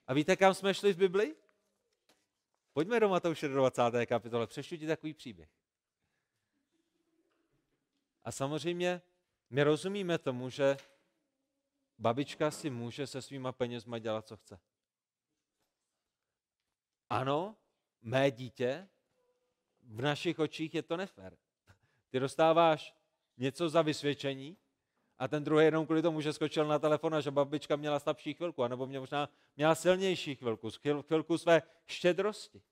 [SPEAKER 1] A víte, kam jsme šli v Biblii? Pojďme do Matouše do 20. kapitole, přešlu ti takový příběh. A samozřejmě my rozumíme tomu, že babička si může se svýma penězma dělat, co chce. Ano, mé dítě, v našich očích je to nefér. Ty dostáváš něco za vysvědčení a ten druhý jenom kvůli tomu, že skočil na telefon a že babička měla slabší chvilku, anebo mě možná měla silnější chvilku, chvilku své štědrosti.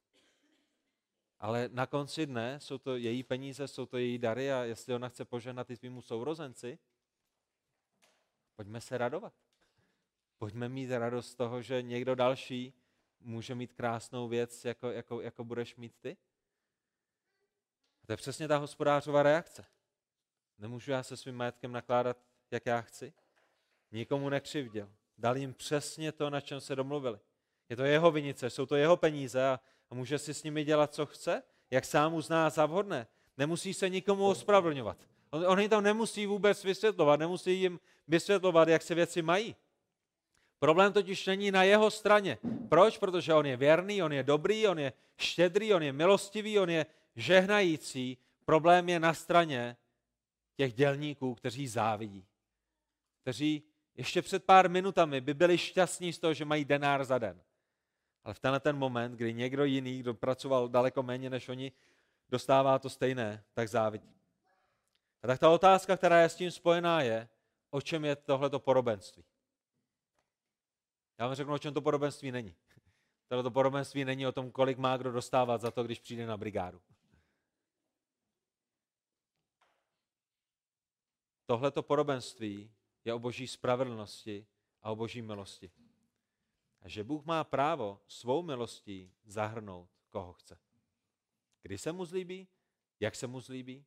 [SPEAKER 1] Ale na konci dne jsou to její peníze, jsou to její dary a jestli ona chce poženat i svýmu sourozenci, pojďme se radovat. Pojďme mít radost z toho, že někdo další může mít krásnou věc, jako, jako, jako budeš mít ty. A to je přesně ta hospodářová reakce. Nemůžu já se svým majetkem nakládat, jak já chci. Nikomu nekřivděl. Dal jim přesně to, na čem se domluvili. Je to jeho vinice, jsou to jeho peníze a, a může si s nimi dělat, co chce, jak sám uzná za vhodné. Nemusí se nikomu ospravedlňovat. On, on jim to nemusí vůbec vysvětlovat, nemusí jim vysvětlovat, jak se věci mají. Problém totiž není na jeho straně. Proč? Protože on je věrný, on je dobrý, on je štědrý, on je milostivý, on je žehnající. Problém je na straně těch dělníků, kteří závidí. Kteří ještě před pár minutami by byli šťastní z toho, že mají denár za den. Ale v tenhle ten moment, kdy někdo jiný, kdo pracoval daleko méně než oni, dostává to stejné, tak závidí. A tak ta otázka, která je s tím spojená, je, o čem je tohleto porobenství. Já vám řeknu, o čem to porobenství není. Tohleto porobenství není o tom, kolik má kdo dostávat za to, když přijde na brigádu. Tohleto porobenství je o boží spravedlnosti a o boží milosti. A že Bůh má právo svou milostí zahrnout, koho chce. Kdy se mu zlíbí, jak se mu zlíbí.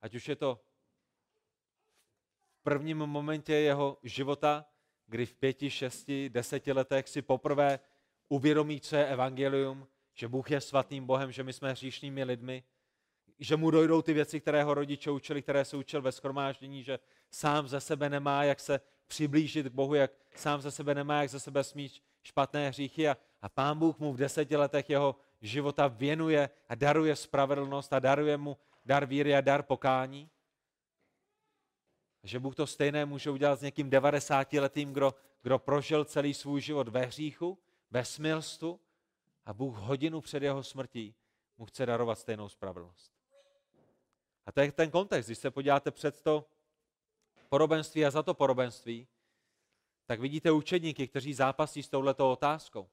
[SPEAKER 1] Ať už je to v prvním momentě jeho života, kdy v pěti, šesti, deseti letech si poprvé uvědomí, co je evangelium, že Bůh je svatým Bohem, že my jsme hříšnými lidmi, že mu dojdou ty věci, které ho rodiče učili, které se učil ve schromáždění, že sám ze sebe nemá, jak se přiblížit k Bohu, jak sám ze sebe nemá, jak ze sebe smít špatné hříchy a, a pán Bůh mu v deseti letech jeho života věnuje a daruje spravedlnost a daruje mu dar víry a dar pokání. Že Bůh to stejné může udělat s někým 90-letým, kdo, kdo prožil celý svůj život ve hříchu, ve smilstvu a Bůh hodinu před jeho smrtí mu chce darovat stejnou spravedlnost. A to je ten kontext. Když se podíváte před to porobenství a za to porobenství, tak vidíte učedníky, kteří zápasí s touhletou otázkou.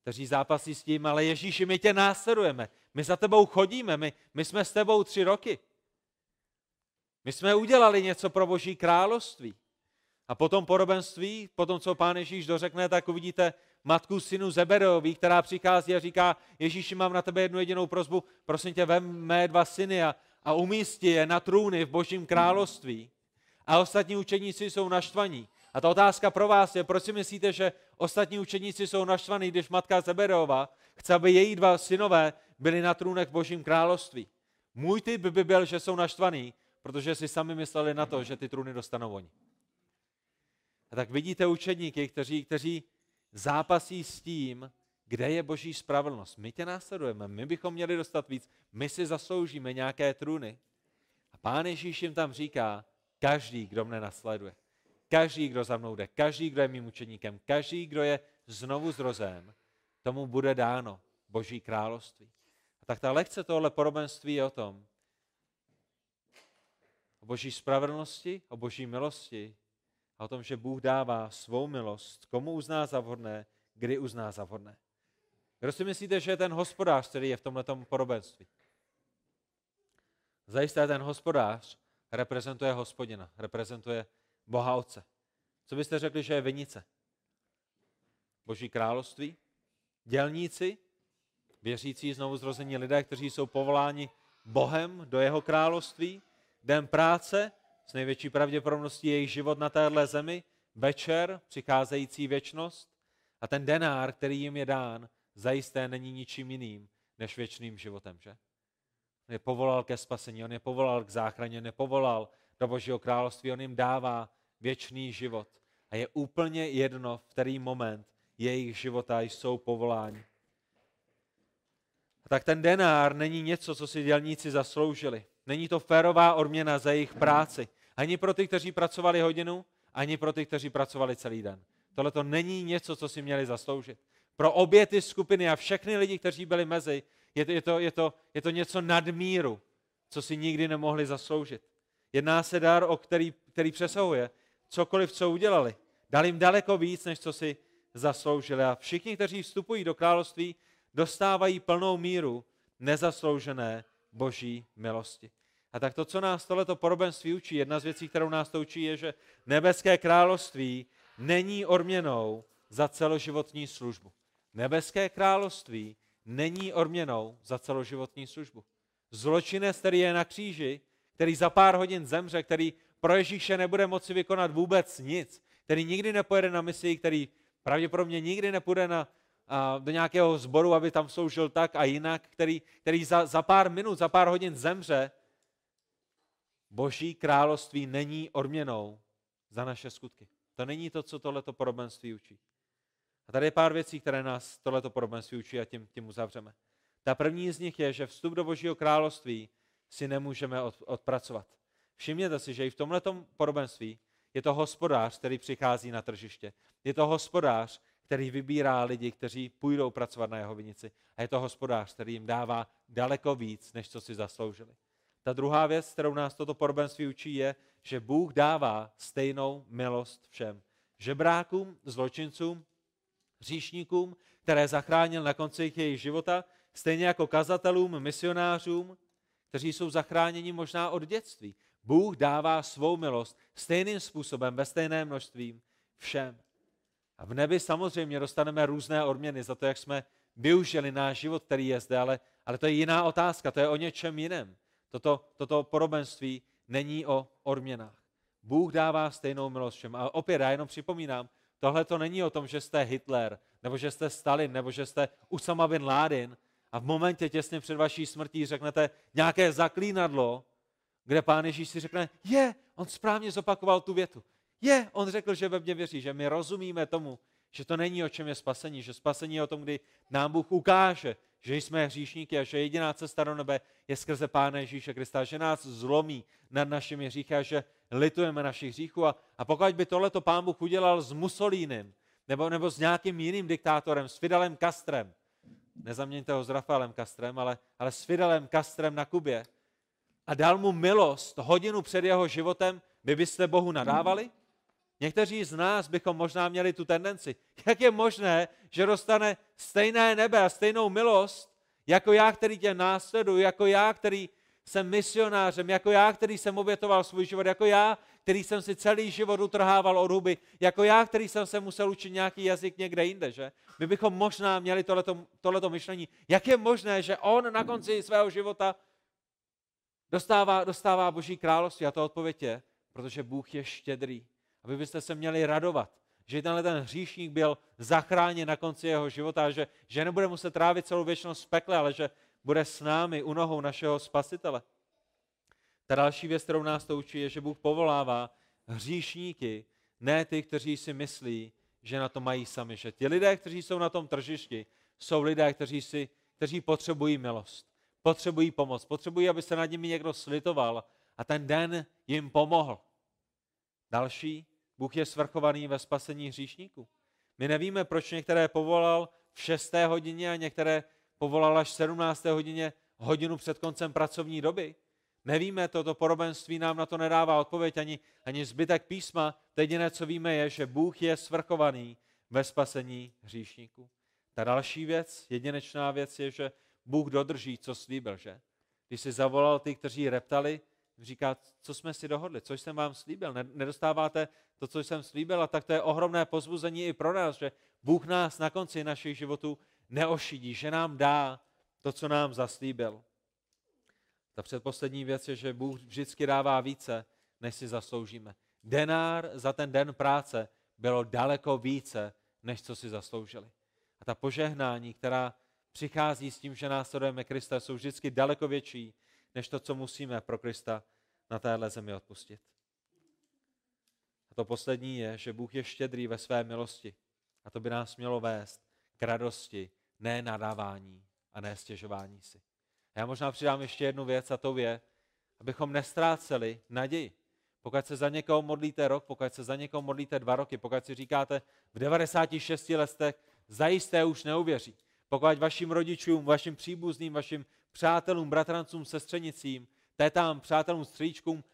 [SPEAKER 1] Kteří zápasí s tím, ale Ježíši, my tě následujeme, my za tebou chodíme, my, my jsme s tebou tři roky. My jsme udělali něco pro Boží království. A potom porobenství, potom co pán Ježíš dořekne, tak uvidíte matku synu Zebedeový, která přichází a říká, Ježíši, mám na tebe jednu jedinou prozbu, prosím tě, vem mé dva syny a, a umísti je na trůny v Božím království. A ostatní učeníci jsou naštvaní. A ta otázka pro vás je, proč si myslíte, že ostatní učeníci jsou naštvaní, když matka Zebedeova chce, aby její dva synové byli na trůnech v Božím království. Můj typ by byl, že jsou naštvaní, protože si sami mysleli na to, že ty trůny dostanou oni. A tak vidíte učedníky, kteří, kteří zápasí s tím, kde je boží spravedlnost. My tě následujeme, my bychom měli dostat víc, my si zasloužíme nějaké trůny. A pán Ježíš jim tam říká, každý, kdo mne nasleduje, každý, kdo za mnou jde, každý, kdo je mým učeníkem, každý, kdo je znovu zrozen, tomu bude dáno Boží království. A tak ta lekce tohle podobenství je o tom, o Boží spravedlnosti, o Boží milosti a o tom, že Bůh dává svou milost, komu uzná za vhodné, kdy uzná za vhodné. Kdo si myslíte, že je ten hospodář, který je v tomto podobenství? Zajisté ten hospodář reprezentuje hospodina, reprezentuje Boha Otce. Co byste řekli, že je vinice? Boží království? Dělníci? Věřící znovu zrození lidé, kteří jsou povoláni Bohem do jeho království? Den práce? S největší pravděpodobností jejich život na téhle zemi? Večer? Přicházející věčnost? A ten denár, který jim je dán, zajisté není ničím jiným než věčným životem, že? On je povolal ke spasení, on je povolal k záchraně, on je povolal do Božího království, on jim dává věčný život. A je úplně jedno, v který moment jejich života jsou povoláni. A tak ten denár není něco, co si dělníci zasloužili. Není to férová odměna za jejich práci. Ani pro ty, kteří pracovali hodinu, ani pro ty, kteří pracovali celý den. Tohle to není něco, co si měli zasloužit. Pro obě ty skupiny a všechny lidi, kteří byli mezi, je to, je to, je to, je to něco nadmíru, co si nikdy nemohli zasloužit. Jedná se dar, o který, který přesahuje cokoliv, co udělali. Dal jim daleko víc, než co si zasloužili. A všichni, kteří vstupují do království, dostávají plnou míru nezasloužené boží milosti. A tak to, co nás tohleto podobenství učí, jedna z věcí, kterou nás to učí, je, že nebeské království není odměnou za celoživotní službu. Nebeské království není odměnou za celoživotní službu. Zločinec, který je na kříži, který za pár hodin zemře, který pro Ježíše nebude moci vykonat vůbec nic, který nikdy nepojede na misi, který pravděpodobně nikdy nepůjde na, a, do nějakého sboru, aby tam sloužil tak a jinak, který, který za, za pár minut, za pár hodin zemře, Boží království není odměnou za naše skutky. To není to, co tohleto podobenství učí. Tady je pár věcí, které nás tohleto podobenství učí a tím, tím uzavřeme. Ta první z nich je, že vstup do Božího království si nemůžeme od, odpracovat. Všimněte si, že i v tomto podobenství je to hospodář, který přichází na tržiště. Je to hospodář, který vybírá lidi, kteří půjdou pracovat na jeho vinici. A je to hospodář, který jim dává daleko víc, než co si zasloužili. Ta druhá věc, kterou nás toto podobenství učí, je, že Bůh dává stejnou milost všem. Žebrákům, zločincům, hříšníkům, které zachránil na konci jejich života, stejně jako kazatelům, misionářům, kteří jsou zachráněni možná od dětství. Bůh dává svou milost stejným způsobem, ve stejném množství všem. A v nebi samozřejmě dostaneme různé odměny za to, jak jsme využili náš život, který je zde, ale, ale to je jiná otázka, to je o něčem jiném. Toto, toto podobenství není o odměnách. Bůh dává stejnou milost všem. A opět já jenom připomínám, tohle to není o tom, že jste Hitler, nebo že jste Stalin, nebo že jste Usama bin Laden a v momentě těsně před vaší smrtí řeknete nějaké zaklínadlo, kde pán Ježíš si řekne, je, on správně zopakoval tu větu. Je, on řekl, že ve mně věří, že my rozumíme tomu, že to není o čem je spasení, že spasení je o tom, kdy nám Bůh ukáže, že jsme hříšníky a že jediná cesta do nebe je skrze Pána Ježíše Krista, že nás zlomí nad našimi hříchy a že litujeme našich hříchů. A, a pokud by tohleto Pán Bůh udělal s Mussolínem, nebo, nebo s nějakým jiným diktátorem, s Fidelem Castrem, nezaměňte ho s Rafaelem Castrem, ale, ale s Fidelem Castrem na Kubě, a dal mu milost hodinu před jeho životem, by byste Bohu nadávali? Někteří z nás bychom možná měli tu tendenci. Jak je možné, že dostane stejné nebe a stejnou milost, jako já, který tě následuji, jako já, který jsem misionářem, jako já, který jsem obětoval svůj život, jako já, který jsem si celý život utrhával od huby, jako já, který jsem se musel učit nějaký jazyk někde jinde, že? My bychom možná měli tohleto, tohleto myšlení. Jak je možné, že on na konci svého života dostává, dostává Boží království? A to odpověď je, protože Bůh je štědrý. A vy byste se měli radovat, že tenhle ten hříšník byl zachráněn na konci jeho života, že, že nebude muset trávit celou věčnost v pekle, ale že bude s námi u nohou našeho spasitele. Ta další věc, kterou nás to učí, je, že Bůh povolává hříšníky, ne ty, kteří si myslí, že na to mají sami. Že ti lidé, kteří jsou na tom tržišti, jsou lidé, kteří, si, kteří potřebují milost, potřebují pomoc, potřebují, aby se nad nimi někdo slitoval a ten den jim pomohl. Další, Bůh je svrchovaný ve spasení hříšníků. My nevíme, proč některé povolal, v 6. hodině a některé povolal až v 17. hodině hodinu před koncem pracovní doby. Nevíme to, to porobenství nám na to nedává odpověď ani, ani zbytek písma. To jediné, co víme, je, že Bůh je svrchovaný ve spasení hříšníků. Ta další věc, jedinečná věc je, že Bůh dodrží, co slíbil, že? Když si zavolal ty, kteří reptali, říká, co jsme si dohodli, co jsem vám slíbil. Nedostáváte to, co jsem slíbil, a tak to je ohromné pozbuzení i pro nás, že Bůh nás na konci našich životů neošidí, že nám dá to, co nám zaslíbil. Ta předposlední věc je, že Bůh vždycky dává více, než si zasloužíme. Denár za ten den práce bylo daleko více, než co si zasloužili. A ta požehnání, která přichází s tím, že následujeme Krista, jsou vždycky daleko větší, než to, co musíme pro Krista na téhle zemi odpustit. A to poslední je, že Bůh je štědrý ve své milosti. A to by nás mělo vést k radosti, ne nadávání a ne stěžování si. Já možná přidám ještě jednu věc a to je, abychom nestráceli naději. Pokud se za někoho modlíte rok, pokud se za někoho modlíte dva roky, pokud si říkáte v 96 letech zajisté už neuvěří. Pokud vašim rodičům, vašim příbuzným, vašim přátelům, bratrancům, sestřenicím, tétám, přátelům, stříčkům,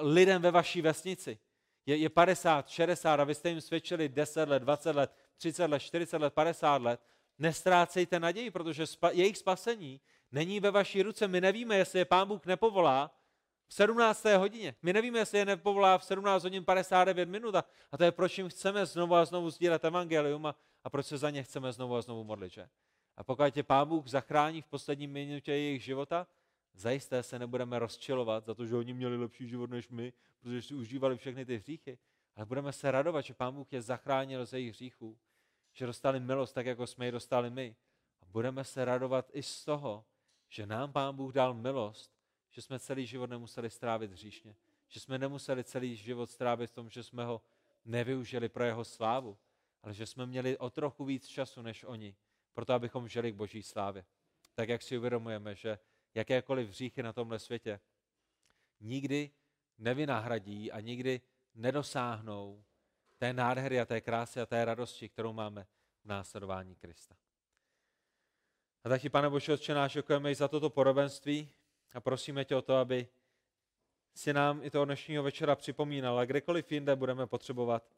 [SPEAKER 1] lidem ve vaší vesnici je, je 50, 60 a vy jste jim svědčili 10 let, 20 let, 30 let, 40 let, 50 let, nestrácejte naději, protože spa, jejich spasení není ve vaší ruce. My nevíme, jestli je Pán Bůh nepovolá v 17. hodině. My nevíme, jestli je nepovolá v 17 hodin 59 minut a, a to je proč jim chceme znovu a znovu sdílet evangelium a, a proč se za ně chceme znovu a znovu modlit. Že? A pokud tě Pán Bůh zachrání v poslední minutě jejich života, zajisté se nebudeme rozčilovat za to, že oni měli lepší život než my, protože si užívali všechny ty hříchy, ale budeme se radovat, že Pán Bůh je zachránil ze jejich hříchů, že dostali milost tak, jako jsme ji dostali my. A budeme se radovat i z toho, že nám Pán Bůh dal milost, že jsme celý život nemuseli strávit hříšně, že jsme nemuseli celý život strávit v tom, že jsme ho nevyužili pro jeho slávu, ale že jsme měli o trochu víc času než oni, proto abychom žili k boží slávě. Tak jak si uvědomujeme, že jakékoliv hříchy na tomhle světě nikdy nevynahradí a nikdy nedosáhnou té nádhery a té krásy a té radosti, kterou máme v následování Krista. A taky, pane Bože, Otče náš, děkujeme i za toto podobenství a prosíme tě o to, aby si nám i toho dnešního večera připomínal a kdekoliv jinde budeme potřebovat,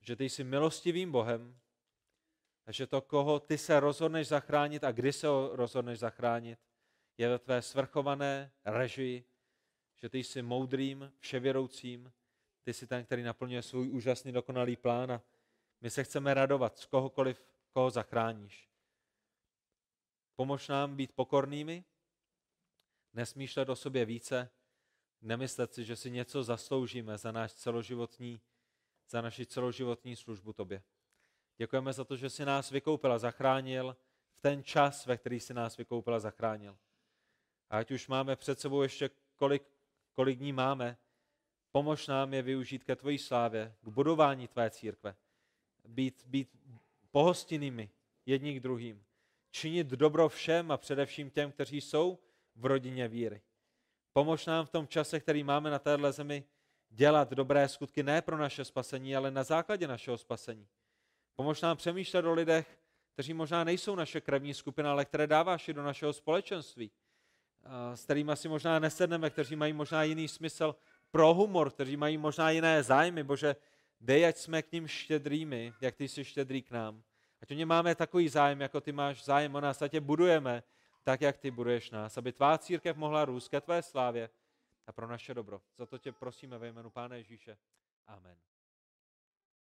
[SPEAKER 1] že ty jsi milostivým Bohem a že to, koho ty se rozhodneš zachránit a kdy se ho rozhodneš zachránit, je ve tvé svrchované režii, že ty jsi moudrým, vševěroucím, ty jsi ten, který naplňuje svůj úžasný dokonalý plán a my se chceme radovat z kohokoliv, koho zachráníš. Pomož nám být pokornými, nesmýšlet o sobě více, nemyslet si, že si něco zasloužíme za náš celoživotní, za naši celoživotní službu tobě. Děkujeme za to, že jsi nás vykoupil a zachránil v ten čas, ve který jsi nás vykoupil a zachránil. A ať už máme před sebou ještě kolik, kolik dní máme, pomož nám je využít ke tvojí slávě, k budování tvé církve. Být, být pohostinnými jedním k druhým. Činit dobro všem a především těm, kteří jsou v rodině víry. Pomož nám v tom čase, který máme na téhle zemi, dělat dobré skutky ne pro naše spasení, ale na základě našeho spasení. Pomož nám přemýšlet o lidech, kteří možná nejsou naše krevní skupina, ale které dáváš i do našeho společenství s kterými si možná nesedneme, kteří mají možná jiný smysl pro humor, kteří mají možná jiné zájmy. Bože, dej, ať jsme k ním štědrými, jak ty jsi štědrý k nám. Ať o ně máme takový zájem, jako ty máš zájem o nás, ať tě budujeme tak, jak ty buduješ nás, aby tvá církev mohla růst ke tvé slávě a pro naše dobro. Za to tě prosíme ve jménu Pána Ježíše. Amen.